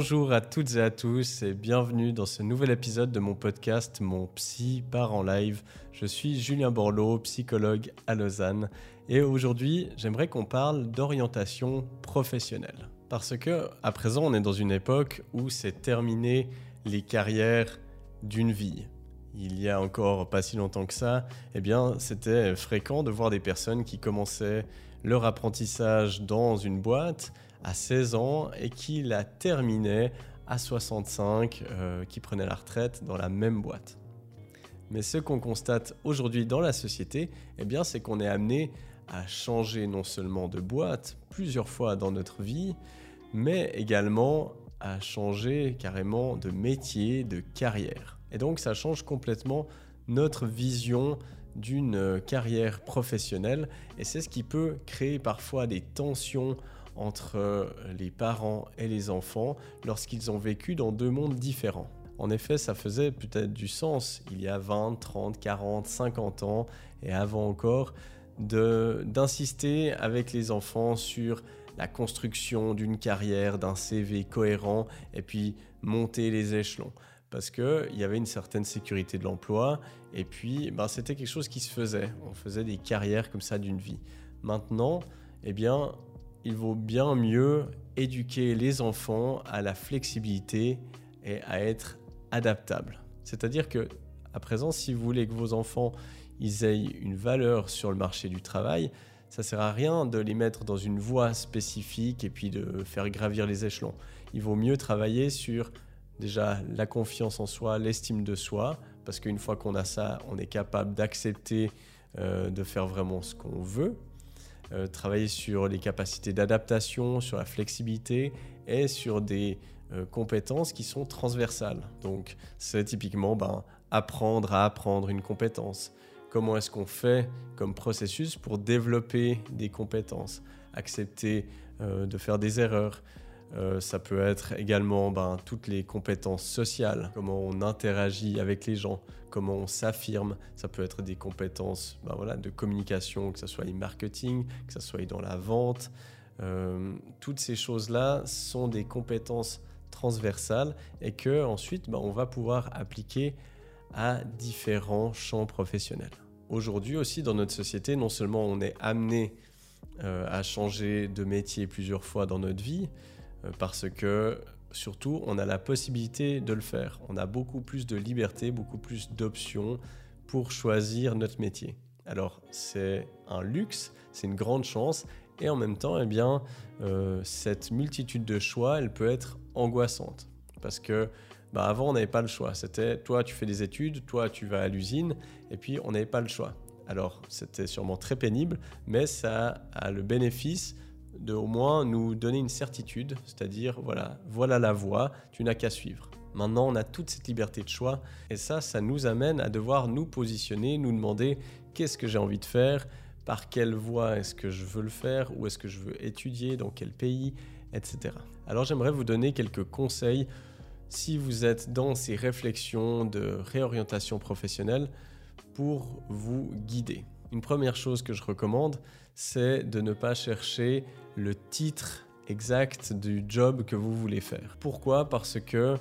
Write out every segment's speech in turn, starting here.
Bonjour à toutes et à tous et bienvenue dans ce nouvel épisode de mon podcast Mon Psy part en live. Je suis Julien Borloo, psychologue à Lausanne et aujourd'hui j'aimerais qu'on parle d'orientation professionnelle. Parce que à présent on est dans une époque où c'est terminé les carrières d'une vie. Il y a encore pas si longtemps que ça, eh bien c'était fréquent de voir des personnes qui commençaient leur apprentissage dans une boîte à 16 ans et qui la terminait à 65, euh, qui prenait la retraite dans la même boîte. Mais ce qu'on constate aujourd'hui dans la société, eh bien, c'est qu'on est amené à changer non seulement de boîte plusieurs fois dans notre vie, mais également à changer carrément de métier, de carrière. Et donc ça change complètement notre vision d'une carrière professionnelle et c'est ce qui peut créer parfois des tensions entre euh, les parents et les enfants lorsqu'ils ont vécu dans deux mondes différents. En effet, ça faisait peut-être du sens il y a 20, 30, 40, 50 ans et avant encore d'insister avec les enfants sur la construction d'une carrière, d'un CV cohérent et puis monter les échelons. Parce qu'il y avait une certaine sécurité de l'emploi et puis ben, c'était quelque chose qui se faisait. On faisait des carrières comme ça d'une vie. Maintenant, eh bien, il vaut bien mieux éduquer les enfants à la flexibilité et à être adaptables. C'est-à-dire que, à présent, si vous voulez que vos enfants aient une valeur sur le marché du travail, ça sert à rien de les mettre dans une voie spécifique et puis de faire gravir les échelons. Il vaut mieux travailler sur déjà la confiance en soi, l'estime de soi, parce qu'une fois qu'on a ça, on est capable d'accepter euh, de faire vraiment ce qu'on veut euh, travailler sur les capacités d'adaptation, sur la flexibilité et sur des euh, compétences qui sont transversales. Donc c'est typiquement ben, apprendre à apprendre une compétence. Comment est-ce qu'on fait comme processus pour développer des compétences? Accepter de faire des erreurs, euh, ça peut être également ben, toutes les compétences sociales, comment on interagit avec les gens, comment on s'affirme. Ça peut être des compétences ben, de communication, que ce soit en marketing, que ce soit dans la vente. Euh, toutes ces choses-là sont des compétences transversales et que ensuite ben, on va pouvoir appliquer à différents champs professionnels. Aujourd'hui aussi dans notre société, non seulement on est amené euh, à changer de métier plusieurs fois dans notre vie, parce que surtout on a la possibilité de le faire. On a beaucoup plus de liberté, beaucoup plus d'options pour choisir notre métier. Alors c'est un luxe, c'est une grande chance et en même temps, eh bien, euh, cette multitude de choix, elle peut être angoissante parce que bah, avant on n'avait pas le choix. C'était toi tu fais des études, toi tu vas à l'usine et puis on n'avait pas le choix. Alors c'était sûrement très pénible, mais ça a le bénéfice de au moins nous donner une certitude, c'est-à-dire voilà, voilà la voie, tu n'as qu'à suivre. Maintenant, on a toute cette liberté de choix et ça, ça nous amène à devoir nous positionner, nous demander qu'est-ce que j'ai envie de faire, par quelle voie est-ce que je veux le faire, où est-ce que je veux étudier, dans quel pays, etc. Alors j'aimerais vous donner quelques conseils si vous êtes dans ces réflexions de réorientation professionnelle pour vous guider. Une première chose que je recommande, c'est de ne pas chercher le titre exact du job que vous voulez faire. Pourquoi? Parce que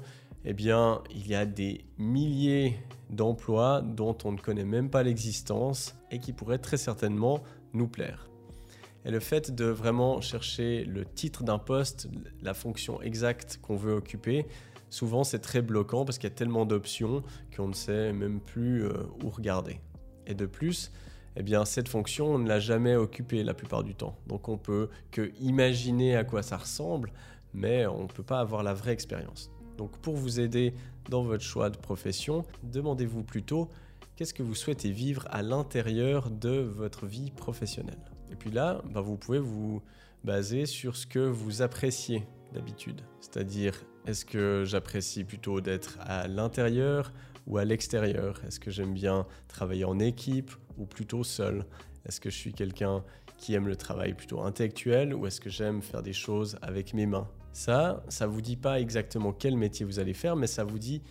eh bien, il y a des milliers d'emplois dont on ne connaît même pas l'existence et qui pourraient très certainement nous plaire. Et le fait de vraiment chercher le titre d'un poste, la fonction exacte qu'on veut occuper, souvent c'est très bloquant parce qu'il y a tellement d'options qu'on ne sait même plus euh, où regarder. Et de plus, eh bien cette fonction on ne l'a jamais occupée la plupart du temps. Donc on peut que imaginer à quoi ça ressemble, mais on ne peut pas avoir la vraie expérience. Donc pour vous aider dans votre choix de profession, demandez-vous plutôt qu'est-ce que vous souhaitez vivre à l'intérieur de votre vie professionnelle? Et puis là, bah, vous pouvez vous baser sur ce que vous appréciez d'habitude. C'est-à-dire, est-ce que j'apprécie plutôt d'être à l'intérieur ou à l'extérieur? Est-ce que j'aime bien travailler en équipe ou plutôt seul? Est-ce que je suis quelqu'un qui aime le travail plutôt intellectuel ou est-ce que j'aime faire des choses avec mes mains? Ça, ça vous dit pas exactement quel métier vous allez faire, mais ça vous dit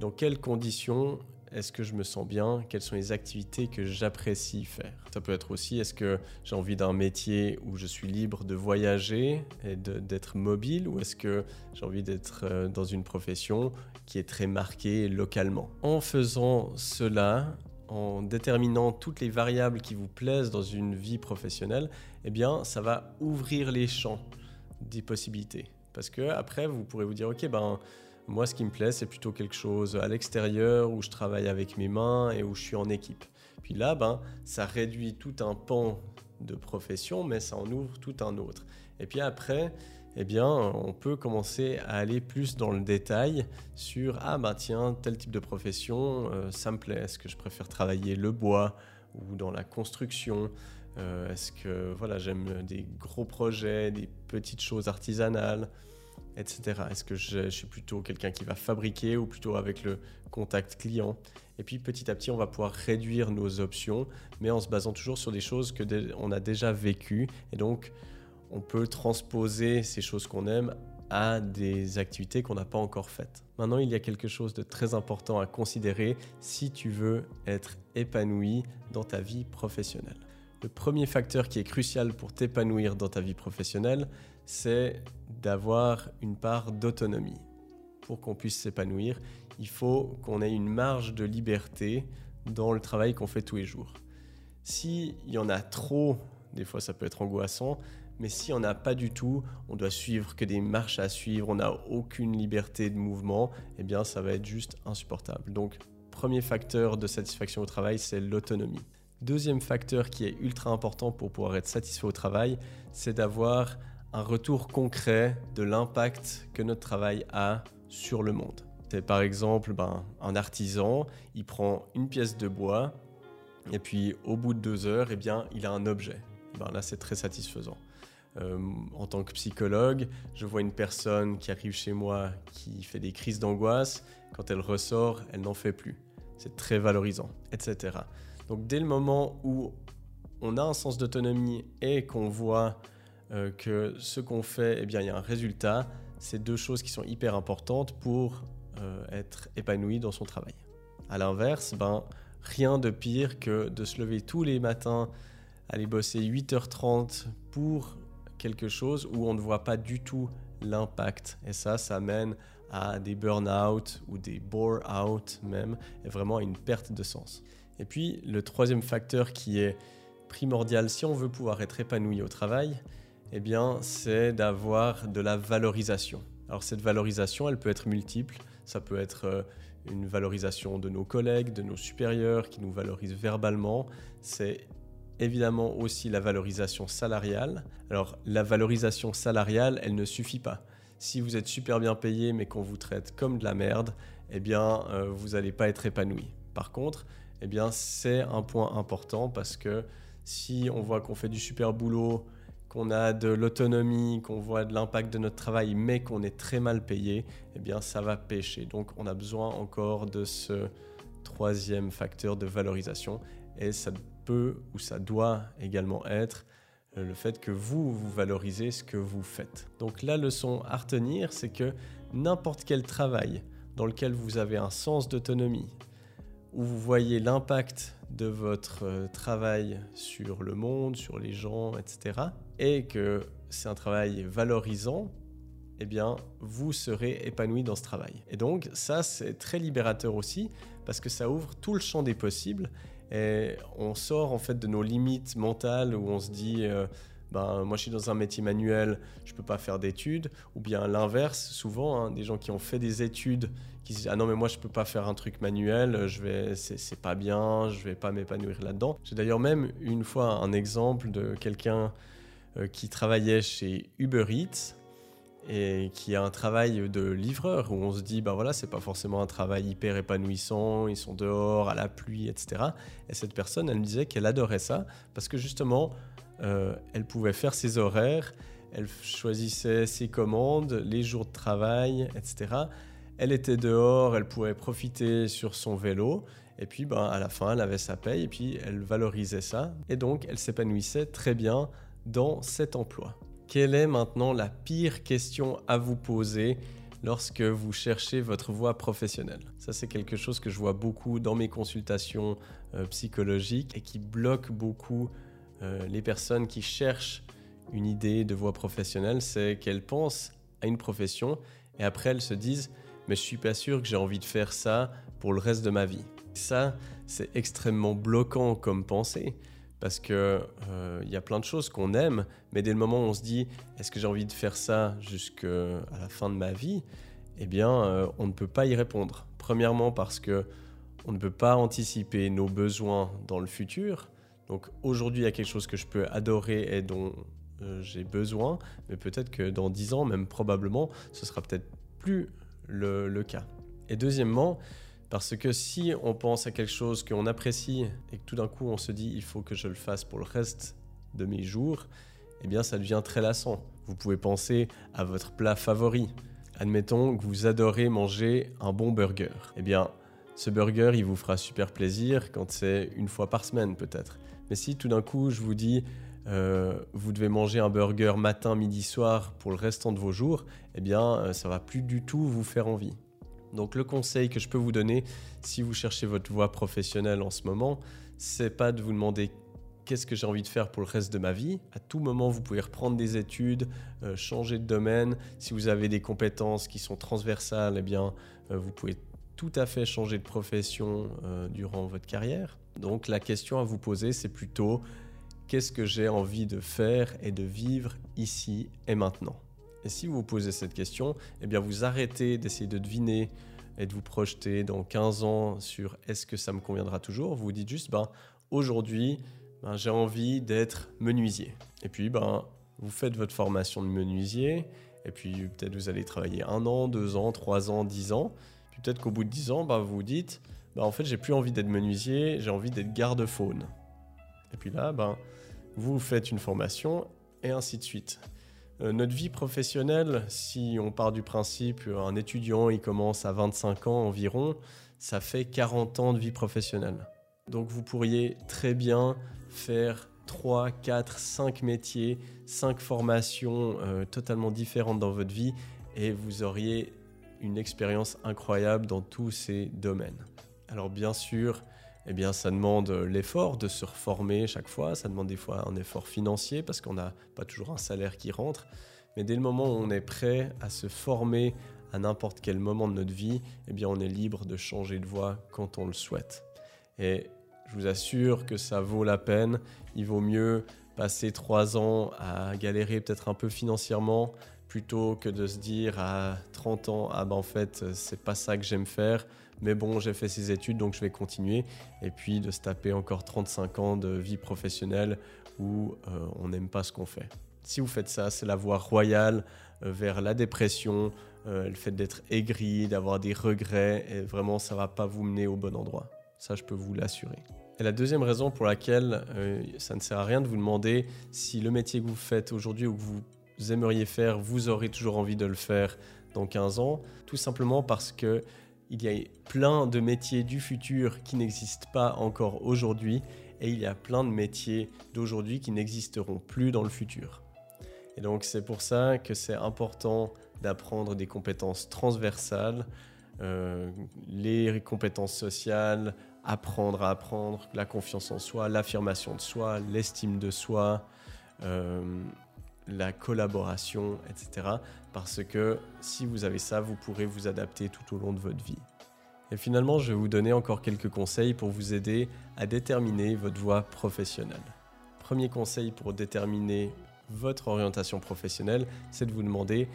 dans quelles conditions est-ce que je me sens bien? Quelles sont les activités que j'apprécie faire? Ça peut être aussi est-ce que j'ai envie d'un métier où je suis libre de voyager et d'être mobile ou est-ce que j'ai envie d'être euh, dans une profession qui est très marquée localement? En faisant cela, en déterminant toutes les variables qui vous plaisent dans une vie professionnelle, eh bien, ça va ouvrir les champs des possibilités. Parce que après, vous pourrez vous dire, ok, ben moi, ce qui me plaît, c'est plutôt quelque chose à l'extérieur où je travaille avec mes mains et où je suis en équipe. Puis là, ben, ça réduit tout un pan de profession, mais ça en ouvre tout un autre. Et puis après, eh bien, on peut commencer à aller plus dans le détail sur ah bah tiens tel type de profession, euh, ça me plaît. Est-ce que je préfère travailler le bois ou dans la construction? Euh, Est-ce que voilà j'aime des gros projets, des petites choses artisanales? Etc. Est-ce que je, suis plutôt quelqu'un qui va fabriquer ou plutôt avec le contact client? Et puis petit à petit, on va pouvoir réduire nos options, mais en se basant toujours sur des choses que on a déjà vécues. Et donc, on peut transposer ces choses qu'on aime à des activités qu'on n'a pas encore faites. Maintenant, il y a quelque chose de très important à considérer si tu veux être épanoui dans ta vie professionnelle. Le premier facteur qui est crucial pour t'épanouir dans ta vie professionnelle, c'est d'avoir une part d'autonomie. Pour qu'on puisse s'épanouir, il faut qu'on ait une marge de liberté dans le travail qu'on fait tous les jours. S'il y en a trop, des fois ça peut être angoissant, mais si on n'a pas du tout, on doit suivre que des marches à suivre, on n'a aucune liberté de mouvement, eh bien ça va être juste insupportable. Donc premier facteur de satisfaction au travail, c'est l'autonomie. Deuxième facteur qui est ultra important pour pouvoir être satisfait au travail, c'est d'avoir un retour concret de l'impact que notre travail a sur le monde. C'est par exemple ben, un artisan, il prend une pièce de bois et puis au bout de deux heures, eh bien, il a un objet. Ben, là, c'est très satisfaisant. Euh, en tant que psychologue, je vois une personne qui arrive chez moi qui fait des crises d'angoisse. Quand elle ressort, elle n'en fait plus. C'est très valorisant, etc. Donc dès le moment où on a un sens d'autonomie et qu'on voit euh, que ce qu'on fait, eh bien, il y a un résultat. C'est deux choses qui sont hyper importantes pour euh, être épanoui dans son travail. À l'inverse, ben, rien de pire que de se lever tous les matins, aller bosser 8h30 pour quelque chose où on ne voit pas du tout l'impact. Et ça, ça mène à des burn-out ou des bore-out même, et vraiment à une perte de sens. Et puis, le troisième facteur qui est primordial si on veut pouvoir être épanoui au travail, eh bien, c'est d'avoir de la valorisation. Alors cette valorisation, elle peut être multiple. Ça peut être euh, une valorisation de nos collègues, de nos supérieurs qui nous valorisent verbalement. C'est évidemment aussi la valorisation salariale. Alors la valorisation salariale, elle ne suffit pas. Si vous êtes super bien payé mais qu'on vous traite comme de la merde, eh bien euh, vous n'allez pas être épanoui. Par contre, eh bien c'est un point important parce que si on voit qu'on fait du super boulot, qu'on a de l'autonomie, qu'on voit de l'impact de notre travail, mais qu'on est très mal payé, eh bien ça va pêcher. Donc on a besoin encore de ce troisième facteur de valorisation et ça peut ou ça doit également être euh, le fait que vous, vous valorisez ce que vous faites. Donc la leçon à retenir, c'est que n'importe quel travail dans lequel vous avez un sens d'autonomie, où vous voyez l'impact de votre euh, travail sur le monde, sur les gens, etc., et que c'est un travail valorisant, eh bien, vous serez épanoui dans ce travail. Et donc, ça, c'est très libérateur aussi, parce que ça ouvre tout le champ des possibles, et on sort en fait de nos limites mentales où on se dit... Euh, ben, moi je suis dans un métier manuel, je ne peux pas faire d'études, ou bien l'inverse, souvent, hein, des gens qui ont fait des études, qui se disent ah non mais moi je peux pas faire un truc manuel, je vais, c'est pas bien, je vais pas m'épanouir là-dedans. J'ai d'ailleurs même une fois un exemple de quelqu'un euh, qui travaillait chez Uber Eats et qui a un travail de livreur où on se dit bah voilà c'est pas forcément un travail hyper épanouissant ils sont dehors à la pluie etc et cette personne elle me disait qu'elle adorait ça parce que justement euh, elle pouvait faire ses horaires, elle choisissait ses commandes, les jours de travail, etc. Elle était dehors, elle pouvait profiter sur son vélo, et puis ben, à la fin, elle avait sa paye, et puis elle valorisait ça, et donc elle s'épanouissait très bien dans cet emploi. Quelle est maintenant la pire question à vous poser lorsque vous cherchez votre voie professionnelle? Ça, c'est quelque chose que je vois beaucoup dans mes consultations euh, psychologiques et qui bloque beaucoup euh, les personnes qui cherchent une idée de voie professionnelle. C'est qu'elles pensent à une profession et après elles se disent mais je suis pas sûr que j'ai envie de faire ça pour le reste de ma vie. Ça, c'est extrêmement bloquant comme pensée parce que il euh, y a plein de choses qu'on aime, mais dès le moment où on se dit est-ce que j'ai envie de faire ça jusqu'à la fin de ma vie, eh bien, euh, on ne peut pas y répondre. Premièrement parce que on ne peut pas anticiper nos besoins dans le futur. Donc aujourd'hui, il y a quelque chose que je peux adorer et dont euh, j'ai besoin, mais peut-être que dans 10 ans, même probablement, ce sera peut-être plus le, le cas. Et deuxièmement, parce que si on pense à quelque chose qu'on apprécie et que tout d'un coup on se dit il faut que je le fasse pour le reste de mes jours, eh bien ça devient très lassant. Vous pouvez penser à votre plat favori. Admettons que vous adorez manger un bon burger. Eh bien, ce burger, il vous fera super plaisir quand c'est une fois par semaine peut-être. Mais si tout d'un coup je vous dis euh, vous devez manger un burger matin, midi, soir pour le restant de vos jours, eh bien euh, ça va plus du tout vous faire envie. Donc le conseil que je peux vous donner si vous cherchez votre voie professionnelle en ce moment, c'est pas de vous demander qu'est-ce que j'ai envie de faire pour le reste de ma vie. À tout moment, vous pouvez reprendre des études, euh, changer de domaine. Si vous avez des compétences qui sont transversales, eh bien, vous pouvez tout à fait changer de profession durant votre carrière. Donc la question à vous poser, c'est plutôt qu'est-ce que j'ai envie de faire et de vivre ici et maintenant? Et si vous vous posez cette question, eh bien vous arrêtez d'essayer de deviner et de vous projeter dans 15 ans sur est-ce que ça me conviendra toujours? Vous vous dites juste, ben, aujourd'hui, ben, j'ai envie d'être menuisier. Et puis, ben, vous faites votre formation de menuisier, et puis peut-être vous allez travailler un an, deux ans, trois ans, dix ans. Puis peut-être qu'au bout de dix ans, ben, vous vous dites, ben, en fait, j'ai plus envie d'être menuisier, j'ai envie d'être garde-faune. Et puis là, ben, vous faites une formation, et ainsi de suite. Euh, notre vie professionnelle, si on part du principe un étudiant il commence à 25 ans environ, ça fait 40 ans de vie professionnelle. Donc vous pourriez très bien faire 3, 4, 5 métiers, 5 formations euh, totalement différentes dans votre vie et vous auriez une expérience incroyable dans tous ces domaines. Alors bien sûr, eh bien, ça demande l'effort de se reformer chaque fois. Ça demande des fois un effort financier parce qu'on n'a pas toujours un salaire qui rentre. Mais dès le moment où on est prêt à se former à n'importe quel moment de notre vie, eh bien, on est libre de changer de voie quand on le souhaite. Et je vous assure que ça vaut la peine. Il vaut mieux passer trois ans à galérer peut-être un peu financièrement plutôt que de se dire à 30 ans ah ben en fait c'est pas ça que j'aime faire mais bon j'ai fait ces études donc je vais continuer et puis de se taper encore 35 ans de vie professionnelle où euh, on n'aime pas ce qu'on fait. Si vous faites ça, c'est la voie royale euh, vers la dépression, euh, le fait d'être aigri, d'avoir des regrets, et vraiment ça va pas vous mener au bon endroit. Ça, je peux vous l'assurer. Et la deuxième raison pour laquelle ça ne sert à rien de vous demander si le métier que vous faites aujourd'hui ou que vous aimeriez faire, vous aurez toujours envie de le faire dans 15 ans, tout simplement parce que il y a plein de métiers du futur qui n'existent pas encore aujourd'hui et il y a plein de métiers d'aujourd'hui qui n'existeront plus dans le futur. Et donc c'est pour ça que c'est important d'apprendre des compétences transversales, euh, les compétences sociales, apprendre à apprendre, la confiance en soi, l'affirmation de soi, l'estime de soi, euh, la collaboration, etc. Parce que si vous avez ça, vous pourrez vous adapter tout au long de votre vie. Et finalement, je vais vous donner encore quelques conseils pour vous aider à déterminer votre voie professionnelle. Premier conseil pour déterminer votre orientation professionnelle, c'est de vous demander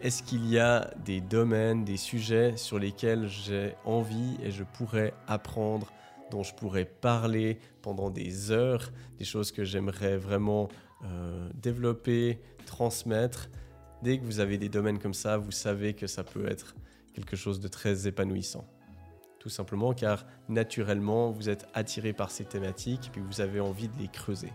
est-ce qu'il y a des domaines, des sujets sur lesquels j'ai envie et je pourrais apprendre, dont je pourrais parler pendant des heures, des choses que j'aimerais vraiment euh, développer, transmettre. Dès que vous avez des domaines comme ça, vous savez que ça peut être quelque chose de très épanouissant. Tout simplement car naturellement, vous êtes attiré par ces thématiques et puis vous avez envie de les creuser.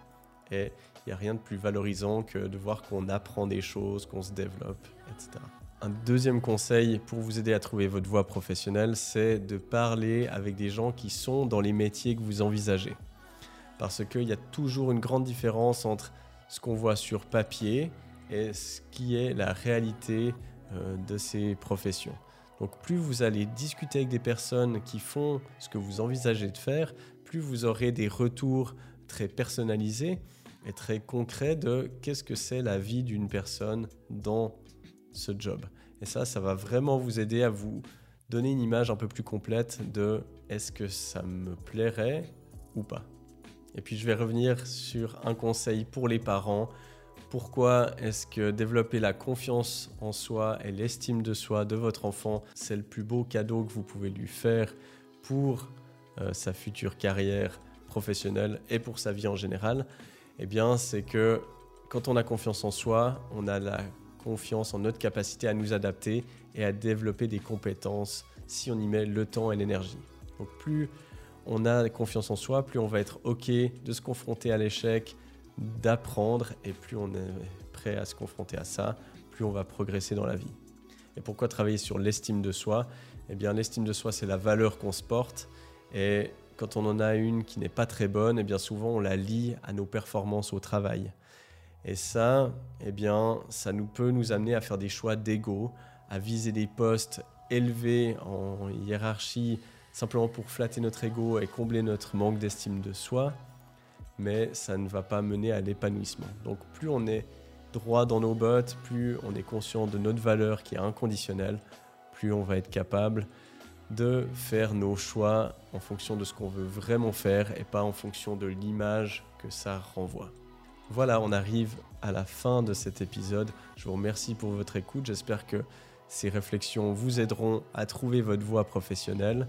Et il n'y a rien de plus valorisant que de voir qu'on apprend des choses, qu'on se développe, etc. Un deuxième conseil pour vous aider à trouver votre voie professionnelle, c'est de parler avec des gens qui sont dans les métiers que vous envisagez. Parce qu'il y a toujours une grande différence entre ce qu'on voit sur papier et ce qui est la réalité euh, de ces professions. Donc plus vous allez discuter avec des personnes qui font ce que vous envisagez de faire, plus vous aurez des retours très personnalisés et très concrets de qu'est-ce que c'est la vie d'une personne dans ce job. Et ça, ça va vraiment vous aider à vous donner une image un peu plus complète de est-ce que ça me plairait ou pas. Et puis je vais revenir sur un conseil pour les parents. Pourquoi est-ce que développer la confiance en soi et l'estime de soi de votre enfant, c'est le plus beau cadeau que vous pouvez lui faire pour euh, sa future carrière professionnelle et pour sa vie en général? Eh bien, c'est que quand on a confiance en soi, on a la confiance en notre capacité à nous adapter et à développer des compétences si on y met le temps et l'énergie. Donc plus on a confiance en soi, plus on va être OK de se confronter à l'échec, d'apprendre, et plus on est prêt à se confronter à ça, plus on va progresser dans la vie. Et pourquoi travailler sur l'estime de soi? Eh bien, l'estime de soi, c'est la valeur qu'on se porte, et quand on en a une qui n'est pas très bonne, eh bien souvent on la lie à nos performances au travail. Et ça, eh bien, ça nous peut nous amener à faire des choix d'ego, à viser des postes élevés en hiérarchie simplement pour flatter notre ego et combler notre manque d'estime de soi, mais ça ne va pas mener à l'épanouissement. Donc plus on est droit dans nos bottes, plus on est conscient de notre valeur qui est inconditionnelle, plus on va être capable de faire nos choix en fonction de ce qu'on veut vraiment faire et pas en fonction de l'image que ça renvoie. Voilà, on arrive à la fin de cet épisode. Je vous remercie pour votre écoute. J'espère que ces réflexions vous aideront à trouver votre voie professionnelle.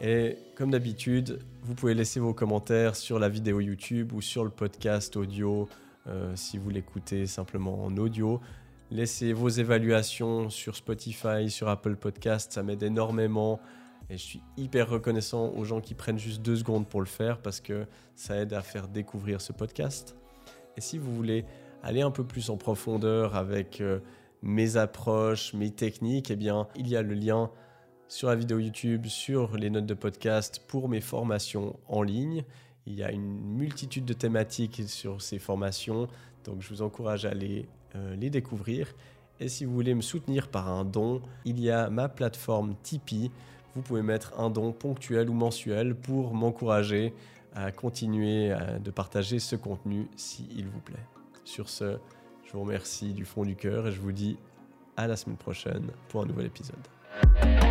Et comme d'habitude, vous pouvez laisser vos commentaires sur la vidéo YouTube ou sur le podcast audio euh, si vous l'écoutez simplement en audio. Laissez vos évaluations sur Spotify, sur Apple Podcast, ça m'aide énormément. Et je suis hyper reconnaissant aux gens qui prennent juste deux secondes pour le faire parce que ça aide à faire découvrir ce podcast. Et si vous voulez aller un peu plus en profondeur avec euh, mes approches, mes techniques, eh bien, il y a le lien sur la vidéo YouTube, sur les notes de podcast pour mes formations en ligne. Il y a une multitude de thématiques sur ces formations, donc je vous encourage à aller euh, les découvrir. Et si vous voulez me soutenir par un don, il y a ma plateforme Tipeee. Vous pouvez mettre un don ponctuel ou mensuel pour m'encourager à continuer de partager ce contenu s'il vous plaît. Sur ce, je vous remercie du fond du cœur et je vous dis à la semaine prochaine pour un nouvel épisode.